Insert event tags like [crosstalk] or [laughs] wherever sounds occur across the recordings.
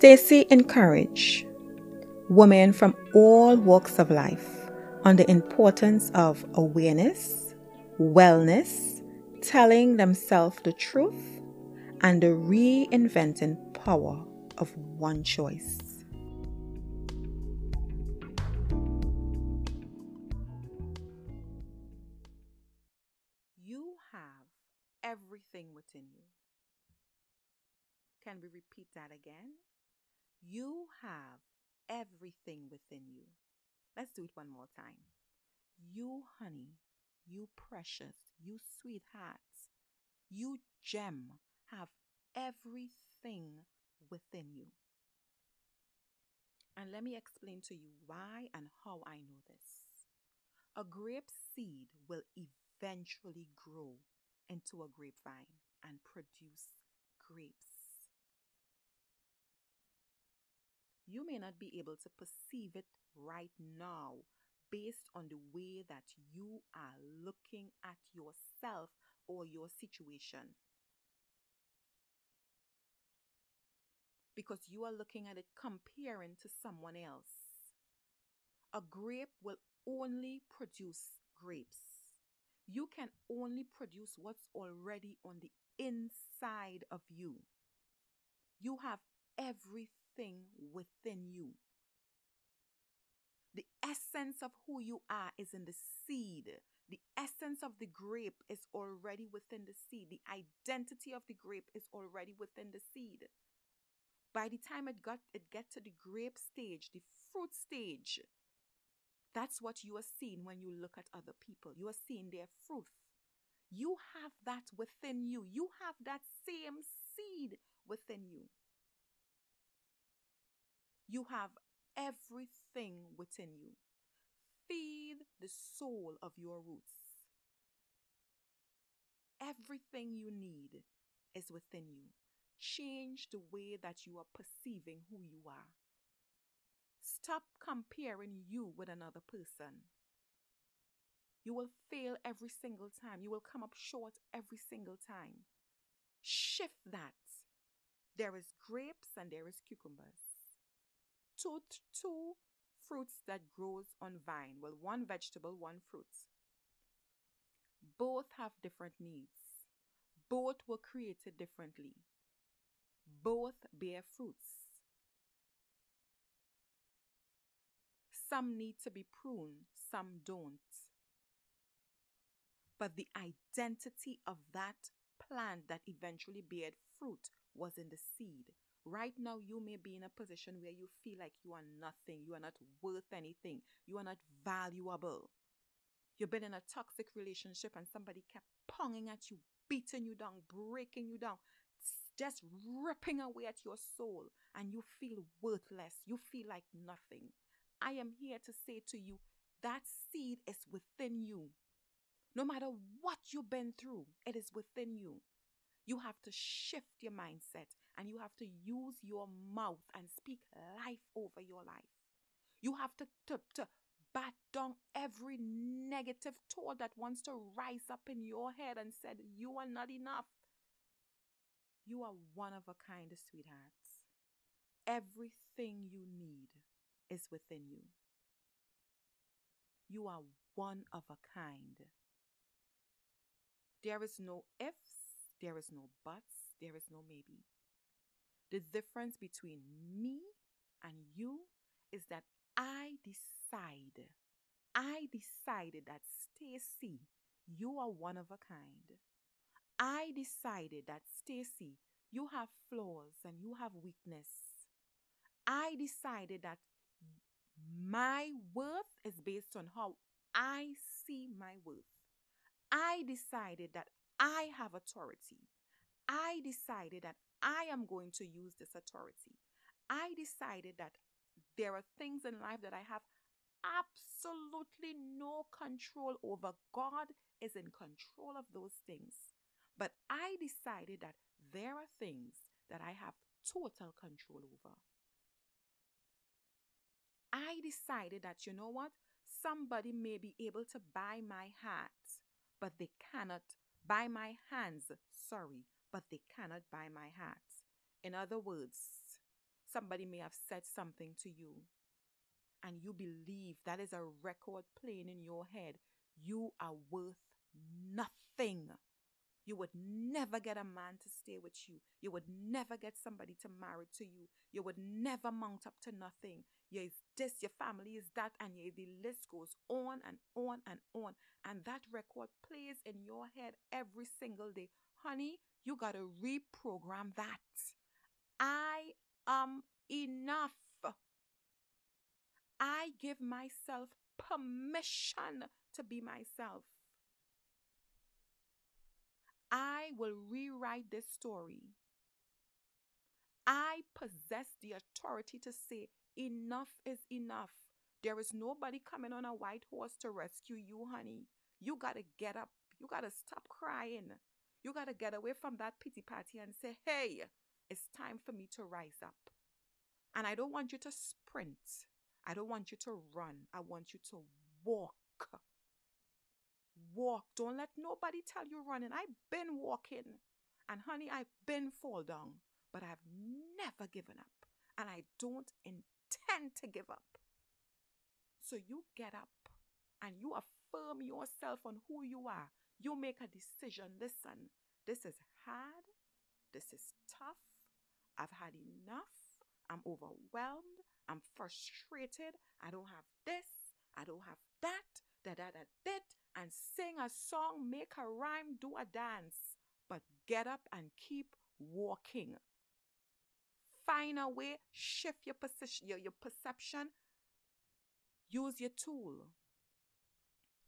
Stacy encouraged women from all walks of life on the importance of awareness, wellness, telling themselves the truth, and the reinventing power of one choice. You have everything within you. Can we repeat that again? You have everything within you. Let's do it one more time. You, honey, you precious, you sweetheart, you gem, have everything within you. And let me explain to you why and how I know this. A grape seed will eventually grow into a grapevine and produce grapes. You may not be able to perceive it right now based on the way that you are looking at yourself or your situation. Because you are looking at it comparing to someone else. A grape will only produce grapes. You can only produce what's already on the inside of you. You have everything within you. The essence of who you are is in the seed. The essence of the grape is already within the seed. The identity of the grape is already within the seed. By the time it got it get to the grape stage, the fruit stage, that's what you are seeing when you look at other people. You are seeing their fruit. You have that within you. You have that same seed within you. You have everything within you. Feed the soul of your roots. Everything you need is within you. Change the way that you are perceiving who you are. Stop comparing you with another person. You will fail every single time. You will come up short every single time. Shift that. There is grapes and there is cucumbers two, two fruits that grows on vine. Well, one vegetable, one fruit. Both have different needs. Both were created differently. Both bear fruits. Some need to be pruned, some don't. But the identity of that plant that eventually beared fruit was in the seed. Right now, you may be in a position where you feel like you are nothing, you are not worth anything, you are not valuable. You've been in a toxic relationship and somebody kept ponging at you, beating you down, breaking you down, just ripping away at your soul, and you feel worthless. You feel like nothing. I am here to say to you that seed is within you. No matter what you've been through, it is within you. You have to shift your mindset and you have to use your mouth and speak life over your life. You have to, to, to bat down every negative thought that wants to rise up in your head and said, You are not enough. You are one of a kind, sweethearts. Everything you need is within you. You are one of a kind. There is no ifs, there is no buts, there is no maybe. The difference between me and you is that I decide, I decided that Stacy, you are one of a kind. I decided that Stacy, you have flaws and you have weakness. I decided that my worth is based on how I see my worth. I decided that I have authority. I decided that I am going to use this authority. I decided that there are things in life that I have absolutely no control over. God is in control of those things. But I decided that there are things that I have total control over. I decided that, you know what? Somebody may be able to buy my heart, but they cannot buy my hands, sorry, but they cannot buy my heart. In other words, somebody may have said something to you and you believe that is a record playing in your head, you are worth nothing. You would never get a man to stay with you. You would never get somebody to marry to you. You would never mount up to nothing. You is this, your family is that, and you, the list goes on and on and on. And that record plays in your head every single day. Honey, you got to reprogram that. I am enough. I give myself permission to be myself. I will rewrite this story. I possess the authority to say, enough is enough. There is nobody coming on a white horse to rescue you, honey. You got to get up. You got to stop crying. You got to get away from that pity party and say, hey, it's time for me to rise up. And I don't want you to sprint. I don't want you to run. I want you to walk. Walk. Don't let nobody tell you running. I've been walking. And honey, I've been fall down. But I've never given up. And I don't intend to give up. So you get up and you affirm yourself on who you are. You make a decision. Listen, this is hard. This is tough. I've had enough. I'm overwhelmed. I'm frustrated. I don't have this. I don't have that. Da da da da. And sing a song, make a rhyme, do a dance. But get up and keep walking. Find a way, shift your position, your, your perception. Use your tool,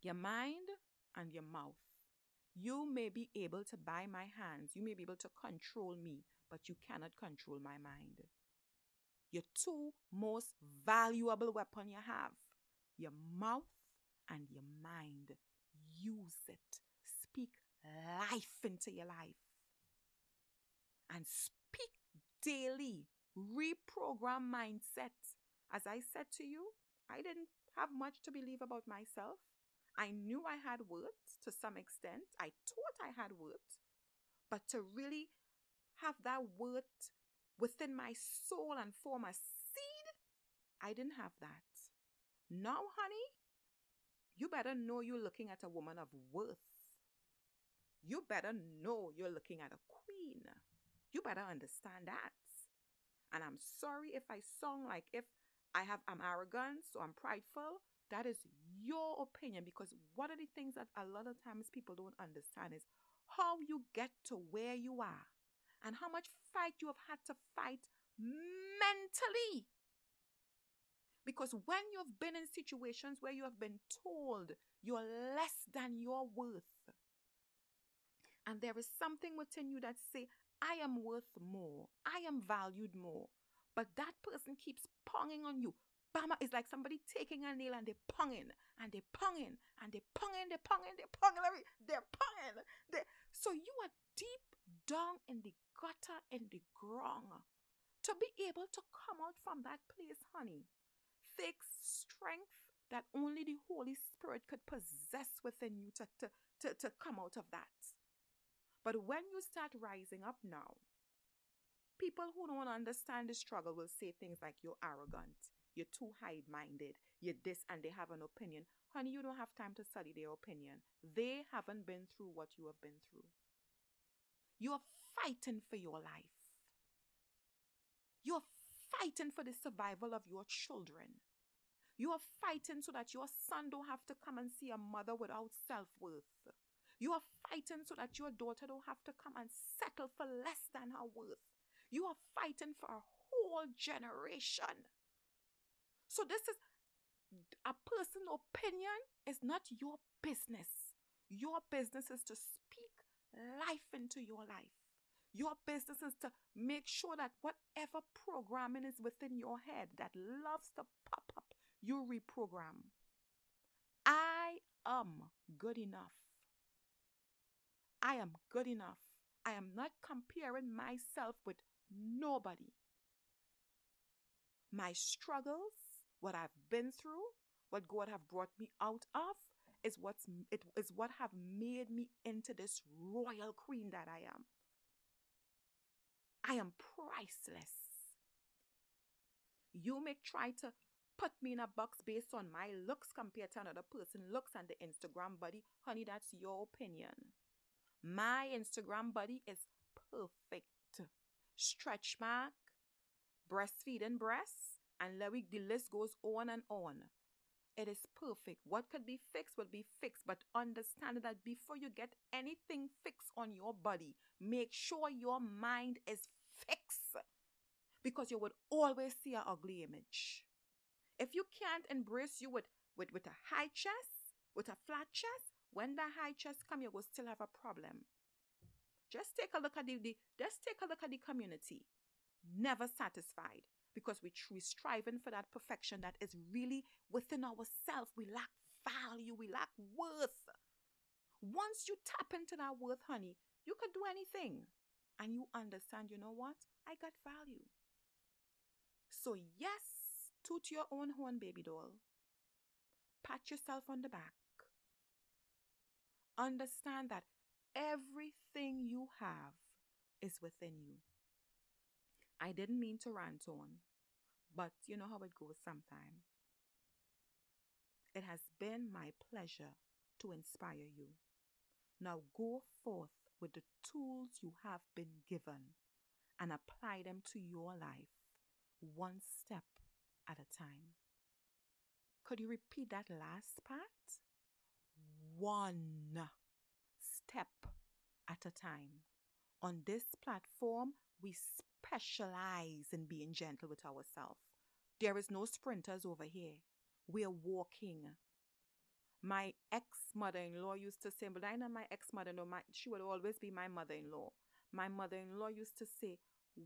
your mind and your mouth. You may be able to buy my hands, you may be able to control me, but you cannot control my mind. Your two most valuable weapon you have, your mouth and your mind. Use it. Speak life into your life. And speak daily. Reprogram mindset. As I said to you, I didn't have much to believe about myself. I knew I had worth to some extent. I thought I had worth. But to really have that worth within my soul and form a seed, I didn't have that. Now, honey, you better know you're looking at a woman of worth. You better know you're looking at a queen. You better understand that. And I'm sorry if I sound like if I have I'm arrogant so I'm prideful. That is your opinion because one of the things that a lot of times people don't understand is how you get to where you are and how much fight you have had to fight mentally. Because when you've been in situations where you have been told you're less than your worth, and there is something within you that say, I am worth more, I am valued more, but that person keeps ponging on you. Bama is like somebody taking a nail and they're ponging and they're ponging and they're ponging, they're ponging, they're ponging, they're ponging. They're... So you are deep down in the gutter, in the ground. To be able to come out from that place, honey, takes strength that only the Holy Spirit could possess within you to, to, to, to come out of that. But when you start rising up now, people who don't understand the struggle will say things like you're arrogant, you're too high minded, you're this, and they have an opinion. Honey, you don't have time to study their opinion. They haven't been through what you have been through. You're fighting for your life. You're fighting for the survival of your children. You are fighting so that your son don't have to come and see a mother without self-worth. You are fighting so that your daughter don't have to come and settle for less than her worth. You are fighting for a whole generation. So this is a person's opinion is not your business. Your business is to speak life into your life. Your business is to make sure that whatever programming is within your head that loves to pop up, you reprogram. I am good enough. I am good enough. I am not comparing myself with nobody. My struggles, what I've been through, what God have brought me out of, is what's it is what have made me into this royal queen that I am. I am priceless. You may try to put me in a box based on my looks compared to another person looks and the Instagram body. Honey, that's your opinion. My Instagram body is perfect. Stretch mark, breastfeeding breasts, and Larry, the list goes on and on. It is perfect. What could be fixed will be fixed, but understand that before you get anything fixed on your body, make sure your mind is fixed because you would always see an ugly image. If you can't embrace you with, with, with a high chest, with a flat chest, when the high chest come, you will still have a problem. Just take a look at the, the just take a look at the community. Never satisfied because we we striving for that perfection that is really within ourselves. We lack value, we lack worth. Once you tap into that worth, honey, you could do anything. And you understand, you know what? I got value. So, yes, toot your own horn, baby doll. Pat yourself on the back. Understand that everything you have is within you. I didn't mean to rant on, but you know how it goes sometimes. It has been my pleasure to inspire you. Now go forth with the tools you have been given and apply them to your life one step at a time. Could you repeat that last part? One step at a time. On this platform, we specialize in being gentle with ourselves. There is no sprinters over here. We are walking. My ex mother in law used to say, but I know my ex mother in law, she will always be my mother in law. My mother in law used to say,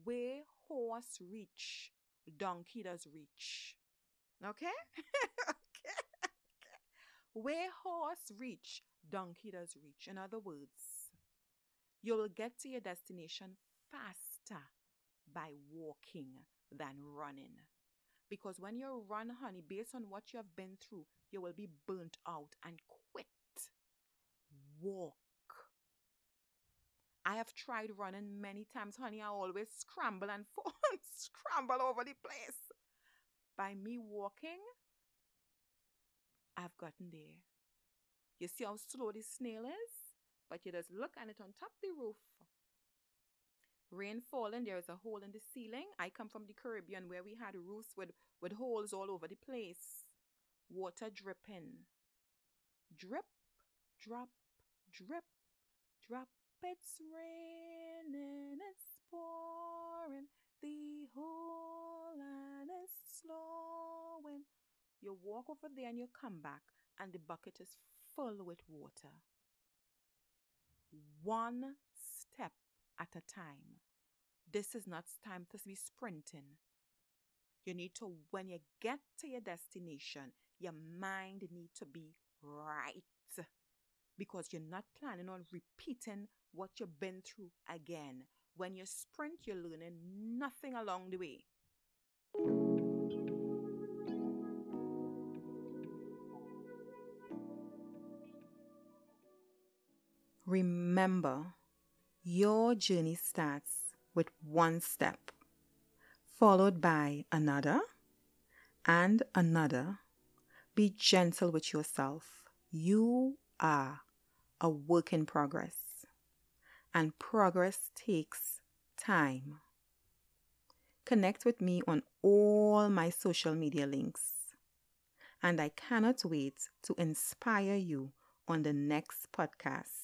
Where horse reach, donkey does reach. Okay? [laughs] Where horse reach, donkey does reach. In other words, you will get to your destination faster by walking than running. Because when you run, honey, based on what you have been through, you will be burnt out and quit. Walk. I have tried running many times, honey. I always scramble and [laughs] fall and scramble over the place. By me walking, I've gotten there. You see how slow the snail is? But you just look at it on top the roof. Rain falling, there is a hole in the ceiling. I come from the Caribbean where we had roofs with, with holes all over the place. Water dripping. Drip, drop, drip, drop. It's raining, it's pouring. The whole land is slowing. You walk over there and you come back, and the bucket is full with water. One step at a time. This is not time to be sprinting. You need to, when you get to your destination, your mind need to be right because you're not planning on repeating what you've been through again. When you sprint, you're learning nothing along the way. Remember, your journey starts with one step, followed by another and another. Be gentle with yourself. You are a work in progress, and progress takes time. Connect with me on all my social media links, and I cannot wait to inspire you on the next podcast.